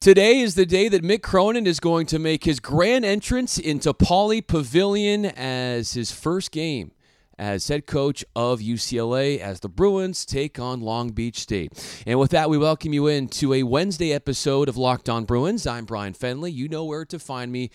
Today is the day that Mick Cronin is going to make his grand entrance into Pauley Pavilion as his first game as head coach of UCLA as the Bruins take on Long Beach State. And with that, we welcome you into a Wednesday episode of Locked On Bruins. I'm Bryan Fenley. You know where to find me.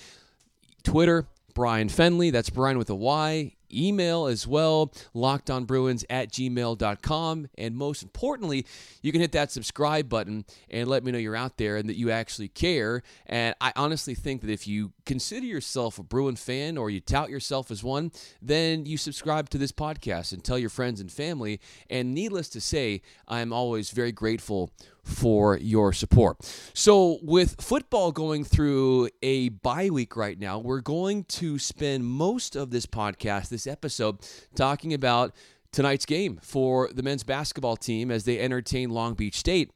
Twitter, Bryan Fenley. That's Bryan with a Y email as well, lockedonbruins at gmail.com. And most importantly, you can hit that subscribe button and let me know you're out there and that you actually care. And I honestly think that if you consider yourself a Bruin fan or you tout yourself as one, then you subscribe to this podcast and tell your friends and family. And needless to say, I'm always very grateful for your support. So, with football going through a bye week right now, we're going to spend most of this podcast, this episode, talking about tonight's game for the men's basketball team as they entertain Long Beach State.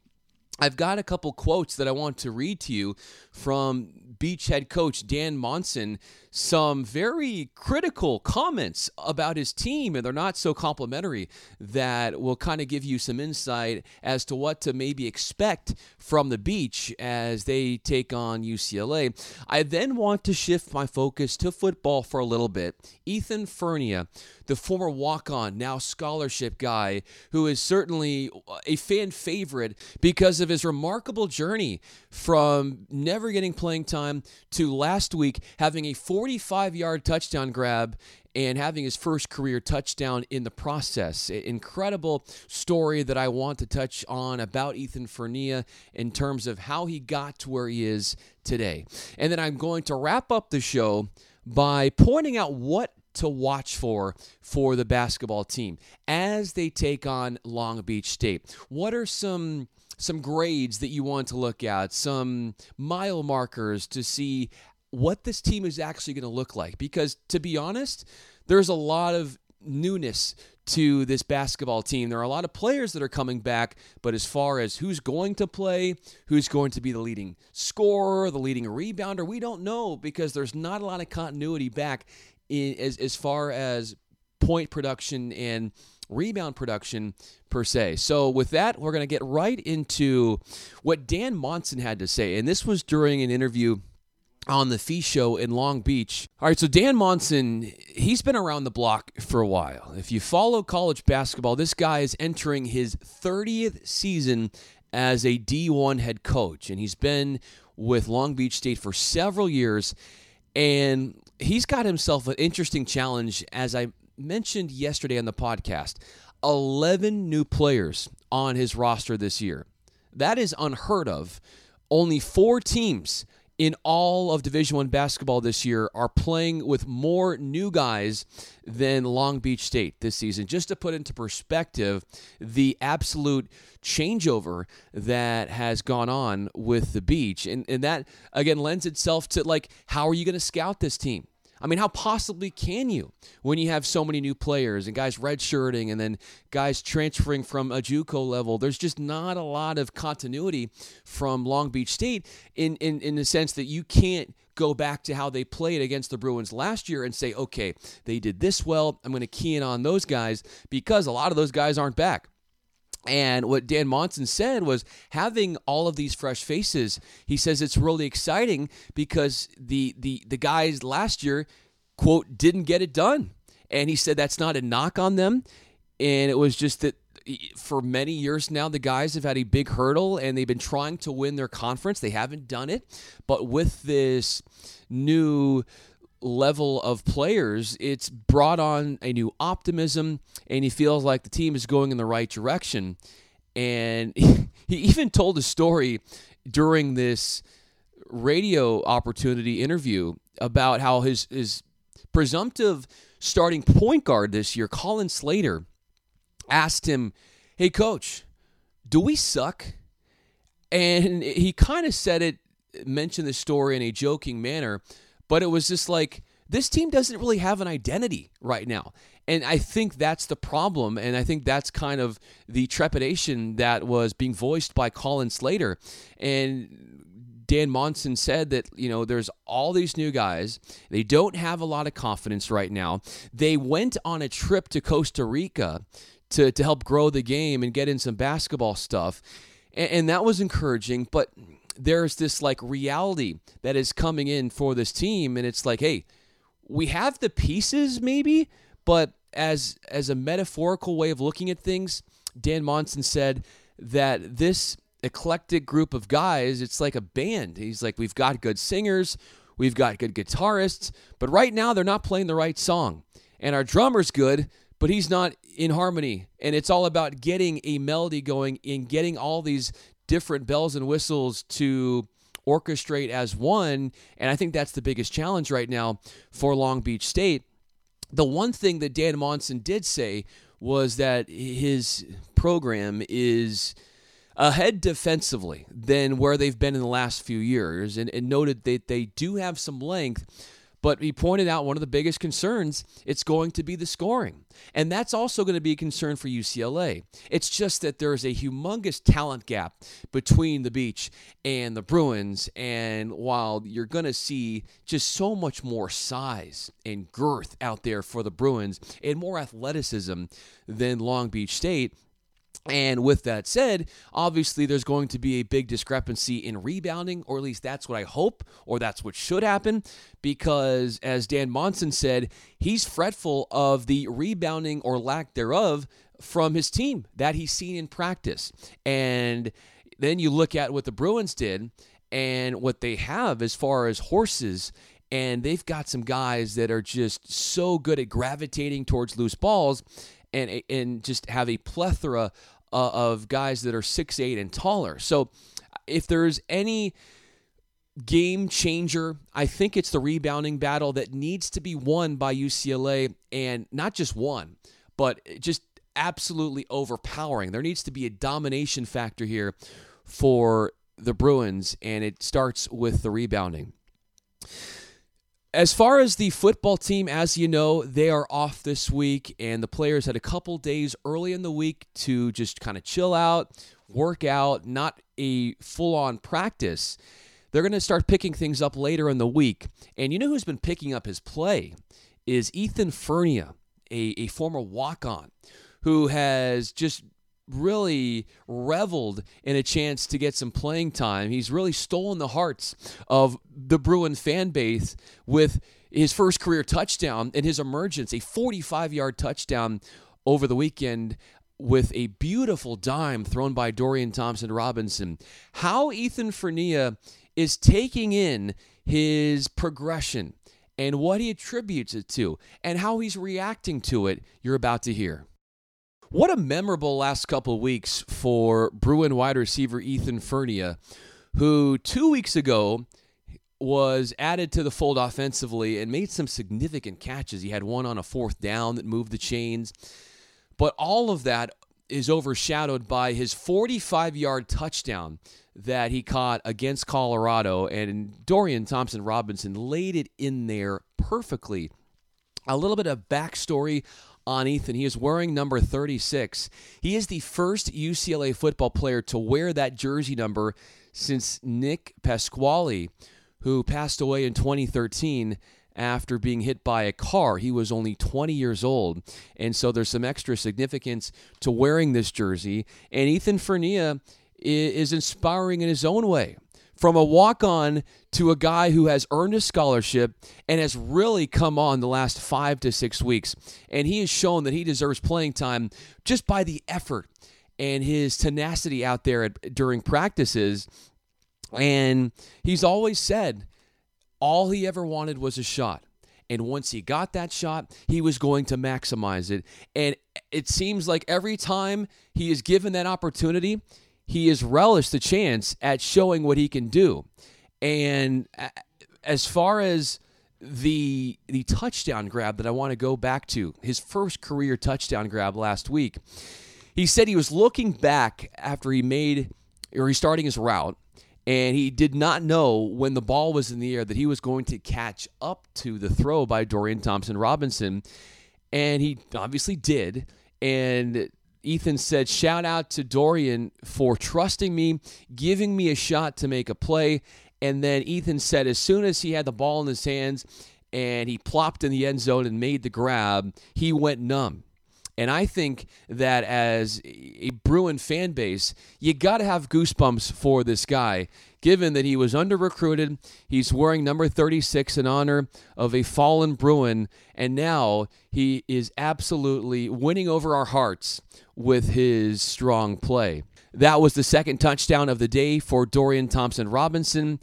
I've got a couple quotes that I want to read to you from Beach head coach Dan Monson some very critical comments about his team, and they're not so complimentary that will kind of give you some insight as to what to maybe expect from the beach as they take on UCLA. I then want to shift my focus to football for a little bit. Ethan Fernea, the former walk on, now scholarship guy, who is certainly a fan favorite because of his remarkable journey from never getting playing time to last week having a 45 yard touchdown grab and having his first career touchdown in the process. Incredible story that I want to touch on about Ethan Fernea in terms of how he got to where he is today. And then I'm going to wrap up the show by pointing out what to watch for for the basketball team as they take on Long Beach State. What are some some grades that you want to look at, some mile markers to see what this team is actually going to look like. Because to be honest, there's a lot of newness to this basketball team. There are a lot of players that are coming back, but as far as who's going to play, who's going to be the leading scorer, the leading rebounder, we don't know because there's not a lot of continuity back in, as, as far as point production and rebound production per se. So, with that, we're going to get right into what Dan Monson had to say. And this was during an interview on the Fee Show in Long Beach. All right, so Dan Monson, he's been around the block for a while. If you follow college basketball, this guy is entering his 30th season as a D1 head coach, and he's been with Long Beach State for several years. And he's got himself an interesting challenge, as I mentioned yesterday on the podcast 11 new players on his roster this year. That is unheard of. Only four teams in all of division 1 basketball this year are playing with more new guys than long beach state this season. Just to put into perspective the absolute changeover that has gone on with the beach. And, and that again lends itself to like how are you going to scout this team I mean, how possibly can you when you have so many new players and guys redshirting and then guys transferring from a JUCO level? There's just not a lot of continuity from Long Beach State in, in, in the sense that you can't go back to how they played against the Bruins last year and say, okay, they did this well. I'm going to key in on those guys because a lot of those guys aren't back. And what Dan Monson said was having all of these fresh faces. He says it's really exciting because the the the guys last year, quote, didn't get it done. And he said that's not a knock on them. And it was just that for many years now, the guys have had a big hurdle and they've been trying to win their conference. They haven't done it. But with this new level of players, it's brought on a new optimism, and he feels like the team is going in the right direction. And he even told a story during this radio opportunity interview about how his his presumptive starting point guard this year, Colin Slater, asked him, "Hey, coach, do we suck?" And he kind of said it, mentioned the story in a joking manner, but it was just like this team doesn't really have an identity right now. And I think that's the problem. And I think that's kind of the trepidation that was being voiced by Colin Slater. And Dan Monson said that, you know, there's all these new guys. They don't have a lot of confidence right now. They went on a trip to Costa Rica to, to help grow the game and get in some basketball stuff. And, and that was encouraging. But there's this like reality that is coming in for this team, and it's like, hey, we have the pieces maybe, but as as a metaphorical way of looking at things, Dan Monson said that this eclectic group of guys, it's like a band. He's like, we've got good singers, we've got good guitarists, but right now they're not playing the right song. And our drummer's good, but he's not in harmony. And it's all about getting a melody going and getting all these different bells and whistles to orchestrate as one. And I think that's the biggest challenge right now for Long Beach State. The one thing that Dan Monson did say was that his program is ahead defensively than where they've been in the last few years and, and noted that they do have some length but he pointed out one of the biggest concerns, it's going to be the scoring. And that's also going to be a concern for UCLA. It's just that there's a humongous talent gap between the beach and the Bruins. And while you're going to see just so much more size and girth out there for the Bruins and more athleticism than Long Beach State, and with that said, obviously there's going to be a big discrepancy in rebounding, or at least that's what I hope, or that's what should happen, because as Dan Monson said, he's fretful of the rebounding or lack thereof from his team that he's seen in practice. And then you look at what the Bruins did and what they have as far as horses and they've got some guys that are just so good at gravitating towards loose balls and and just have a plethora uh, of guys that are six eight and taller. So if there's any game changer, I think it's the rebounding battle that needs to be won by UCLA, and not just one, but just absolutely overpowering. There needs to be a domination factor here for the Bruins, and it starts with the rebounding. As far as the football team, as you know, they are off this week, and the players had a couple days early in the week to just kind of chill out, work out, not a full on practice. They're going to start picking things up later in the week. And you know who's been picking up his play is Ethan Fernea, a, a former walk on, who has just really reveled in a chance to get some playing time. He's really stolen the hearts of the Bruin fan base with his first career touchdown and his emergence, a 45 yard touchdown over the weekend with a beautiful dime thrown by Dorian Thompson Robinson. How Ethan Fernea is taking in his progression and what he attributes it to and how he's reacting to it, you're about to hear. What a memorable last couple weeks for Bruin wide receiver Ethan Fernea, who two weeks ago was added to the fold offensively and made some significant catches. He had one on a fourth down that moved the chains. But all of that is overshadowed by his 45 yard touchdown that he caught against Colorado. And Dorian Thompson Robinson laid it in there perfectly. A little bit of backstory on Ethan. He is wearing number 36. He is the first UCLA football player to wear that jersey number since Nick Pasquale, who passed away in 2013 after being hit by a car. He was only 20 years old. And so there's some extra significance to wearing this jersey. And Ethan Fernea is inspiring in his own way from a walk on to a guy who has earned a scholarship and has really come on the last five to six weeks. And he has shown that he deserves playing time just by the effort and his tenacity out there at, during practices. And he's always said all he ever wanted was a shot. And once he got that shot, he was going to maximize it. And it seems like every time he is given that opportunity, he has relished the chance at showing what he can do. And as far as the the touchdown grab that I want to go back to, his first career touchdown grab last week, he said he was looking back after he made or he's starting his route and he did not know when the ball was in the air that he was going to catch up to the throw by Dorian Thompson Robinson and he obviously did and Ethan said, shout out to Dorian for trusting me, giving me a shot to make a play. And then Ethan said, as soon as he had the ball in his hands and he plopped in the end zone and made the grab, he went numb. And I think that as a Bruin fan base, you got to have goosebumps for this guy, given that he was under recruited. He's wearing number 36 in honor of a fallen Bruin, and now he is absolutely winning over our hearts with his strong play. That was the second touchdown of the day for Dorian Thompson Robinson.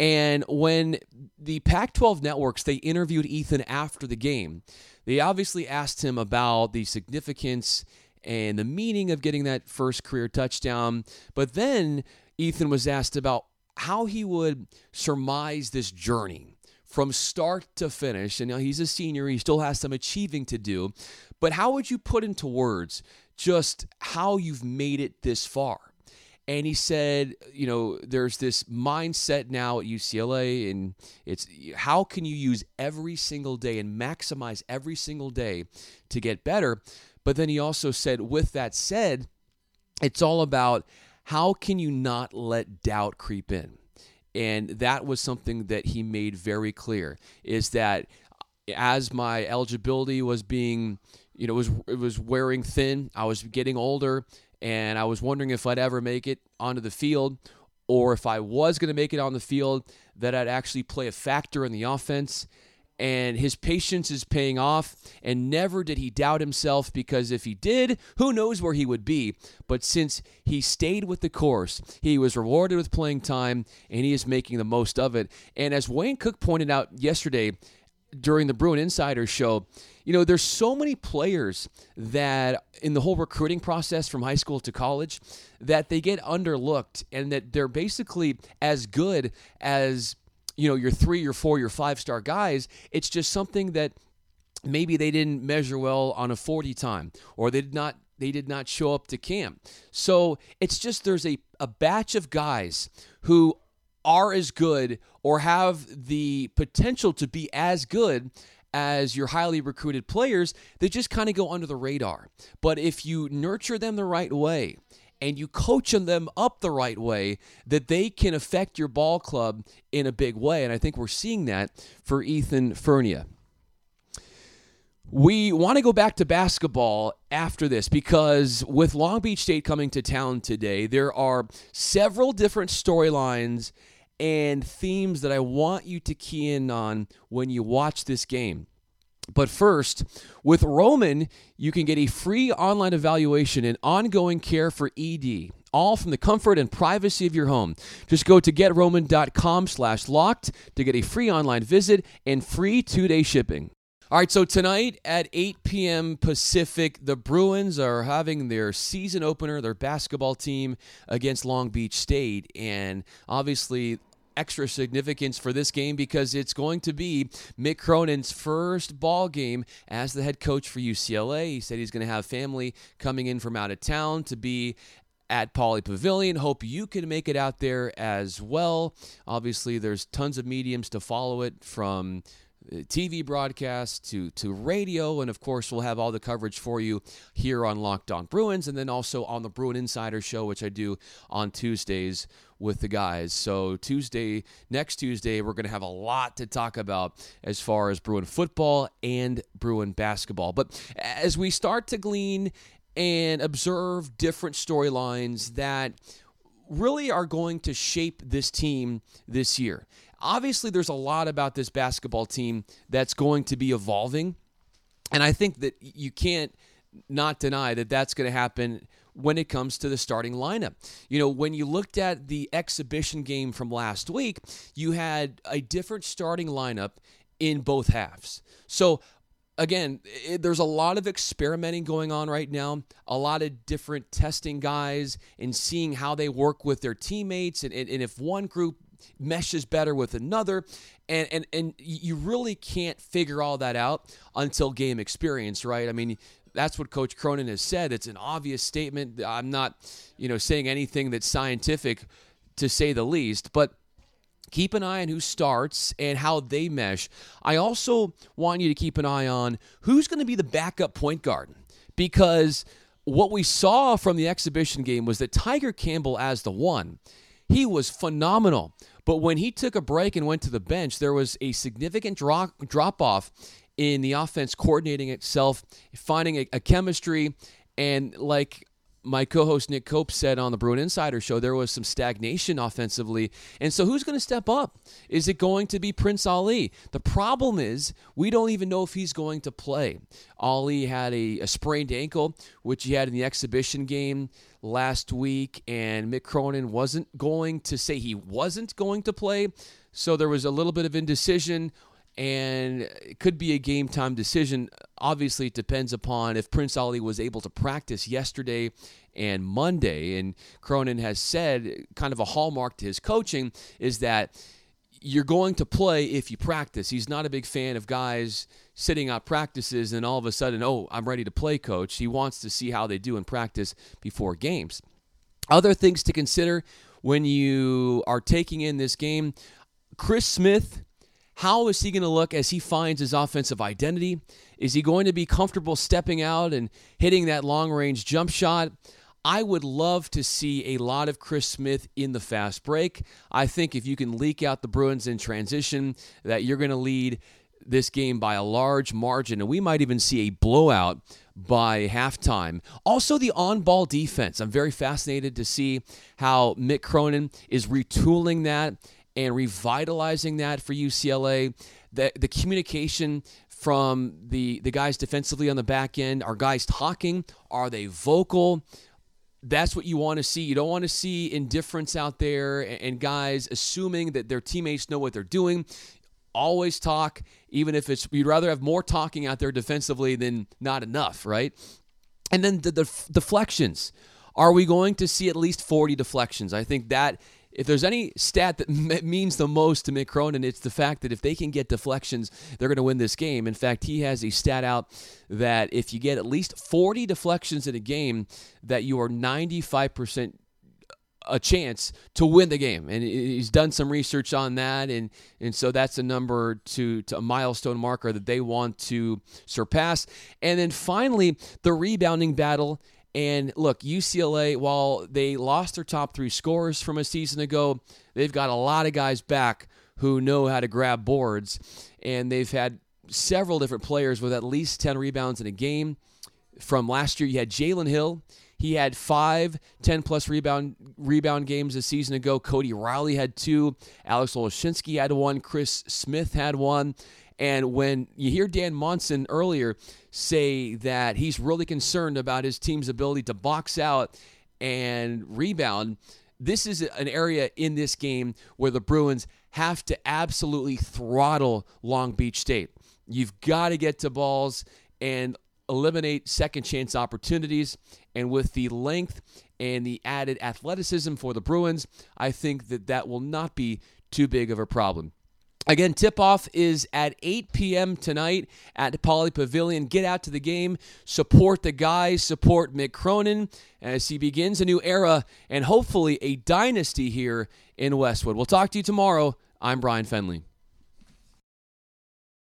And when the Pac 12 networks, they interviewed Ethan after the game, they obviously asked him about the significance and the meaning of getting that first career touchdown. But then Ethan was asked about how he would surmise this journey from start to finish. And now he's a senior, he still has some achieving to do. But how would you put into words just how you've made it this far? And he said, you know, there's this mindset now at UCLA, and it's how can you use every single day and maximize every single day to get better. But then he also said, with that said, it's all about how can you not let doubt creep in. And that was something that he made very clear is that as my eligibility was being, you know, was it was wearing thin, I was getting older and I was wondering if I'd ever make it onto the field or if I was going to make it on the field, that I'd actually play a factor in the offense. And his patience is paying off, and never did he doubt himself because if he did, who knows where he would be. But since he stayed with the course, he was rewarded with playing time, and he is making the most of it. And as Wayne Cook pointed out yesterday during the Bruin Insider show, you know, there's so many players that in the whole recruiting process from high school to college that they get underlooked and that they're basically as good as, you know, your three, your four, your five star guys. It's just something that maybe they didn't measure well on a 40 time or they did not they did not show up to camp. So it's just there's a, a batch of guys who are as good or have the potential to be as good as your highly recruited players, they just kind of go under the radar. But if you nurture them the right way, and you coach them up the right way that they can affect your ball club in a big way. And I think we're seeing that for Ethan Fernea. We want to go back to basketball after this because with Long Beach State coming to town today, there are several different storylines and themes that I want you to key in on when you watch this game. But first, with Roman, you can get a free online evaluation and ongoing care for ED, all from the comfort and privacy of your home. Just go to getroman.com slash locked to get a free online visit and free two-day shipping. All right, so tonight at 8 p.m. Pacific, the Bruins are having their season opener, their basketball team against Long Beach State. And obviously, extra significance for this game because it's going to be Mick Cronin's first ball game as the head coach for UCLA. He said he's going to have family coming in from out of town to be at Pauley Pavilion. Hope you can make it out there as well. Obviously, there's tons of mediums to follow it from TV broadcast to to radio, and of course we'll have all the coverage for you here on Locked On Bruins, and then also on the Bruin Insider Show, which I do on Tuesdays with the guys. So Tuesday, next Tuesday, we're going to have a lot to talk about as far as Bruin football and Bruin basketball. But as we start to glean and observe different storylines that really are going to shape this team this year. Obviously, there's a lot about this basketball team that's going to be evolving. And I think that you can't not deny that that's going to happen when it comes to the starting lineup. You know, when you looked at the exhibition game from last week, you had a different starting lineup in both halves. So, again, it, there's a lot of experimenting going on right now, a lot of different testing guys and seeing how they work with their teammates. And, and, and if one group meshes better with another. And and and you really can't figure all that out until game experience right? I mean that's what coach cronin has said. It's an obvious statement. I'm not you know saying anything that's scientific to say the least but keep an eye on who starts and how they mesh i also want you to keep an eye on who's going to be the backup point guard because what we saw from the exhibition game was that tyger campbell as the one he was phenomenal. But when he took a break and went to the bench, there was a significant drop drop off in the offense coordinating itself, finding a, a chemistry, and like my co-host Nick Cope said on the Bruin Insider show there was some stagnation offensively. And so who's going to step up? Is it going to be Prince Ali? The problem is we don't even know if he's going to play. Ali had a, a sprained ankle, which he had in the exhibition game last week, and Mick Cronin wasn't going to say he wasn't going to play. So there was a little bit of indecision and it could be a game time decision. Obviously, it depends upon if Prince Ali was able to practice yesterday and Monday. And Cronin has said, kind of a hallmark to his coaching, is that you're going to play if you practice. He's not a big fan of guys sitting out practices and all of a sudden, oh, I'm ready to play, coach. He wants to see how they do in practice before games. Other things to consider when you are taking in this game Chris Smith how is he going to look as he finds his offensive identity? Is he going to be comfortable stepping out and hitting that long range jump shot? I would love to see a lot of Chris Smith in the fast break. I think if you can leak out the Bruins in transition, that you're going to lead this game by a large margin, and we might even see a blowout by halftime. Also, the on ball defense. I'm very fascinated to see how Mick Cronin is retooling that and revitalizing that for UCLA. The, the communication from the, the guys defensively on the back end are guys talking? Are they vocal? That's what you want to see. You don't want to see indifference out there and guys assuming that their teammates know what they're doing. Always talk, even if it's, you'd rather have more talking out there defensively than not enough, right? And then the, the deflections. Are we going to see at least 40 deflections? I think that if there's any stat that means the most to Mick Cronin, it's the fact that if they can get deflections, they're going to win this game. In fact, he has a stat out that if you get at least 40 deflections in a game, that you are 95% uh, a chance to win the game. And he's done some research on that. And, and so that's a number to, to a milestone marker that they want to surpass. And then finally, the rebounding battle and look, UCLA, while they lost their top three scorers from a season ago, they've got a lot of guys back who know how to grab boards. And they've had several different players with at least 10 rebounds in a game. From last year, you had Jalen Hill. He had five 10 plus rebound rebound games a season ago. Cody Riley had two. Alex Olesinski had one. Chris Smith had one. And when you hear Dan Monson earlier say that he's really concerned about his team's ability to box out and rebound, this is an area in this game where the Bruins have to absolutely throttle Long Beach State. You've got to get to balls and eliminate second chance opportunities. And with the length and the added athleticism for the Bruins, I think that that will not be too big of a problem. Again, tip off is at 8 p.m. tonight at Pauley Pavilion. Get out to the game, support the guys, support Mick Cronin as he begins a new era and hopefully a dynasty here in Westwood. We'll talk to you tomorrow. I'm Bryan Fenley.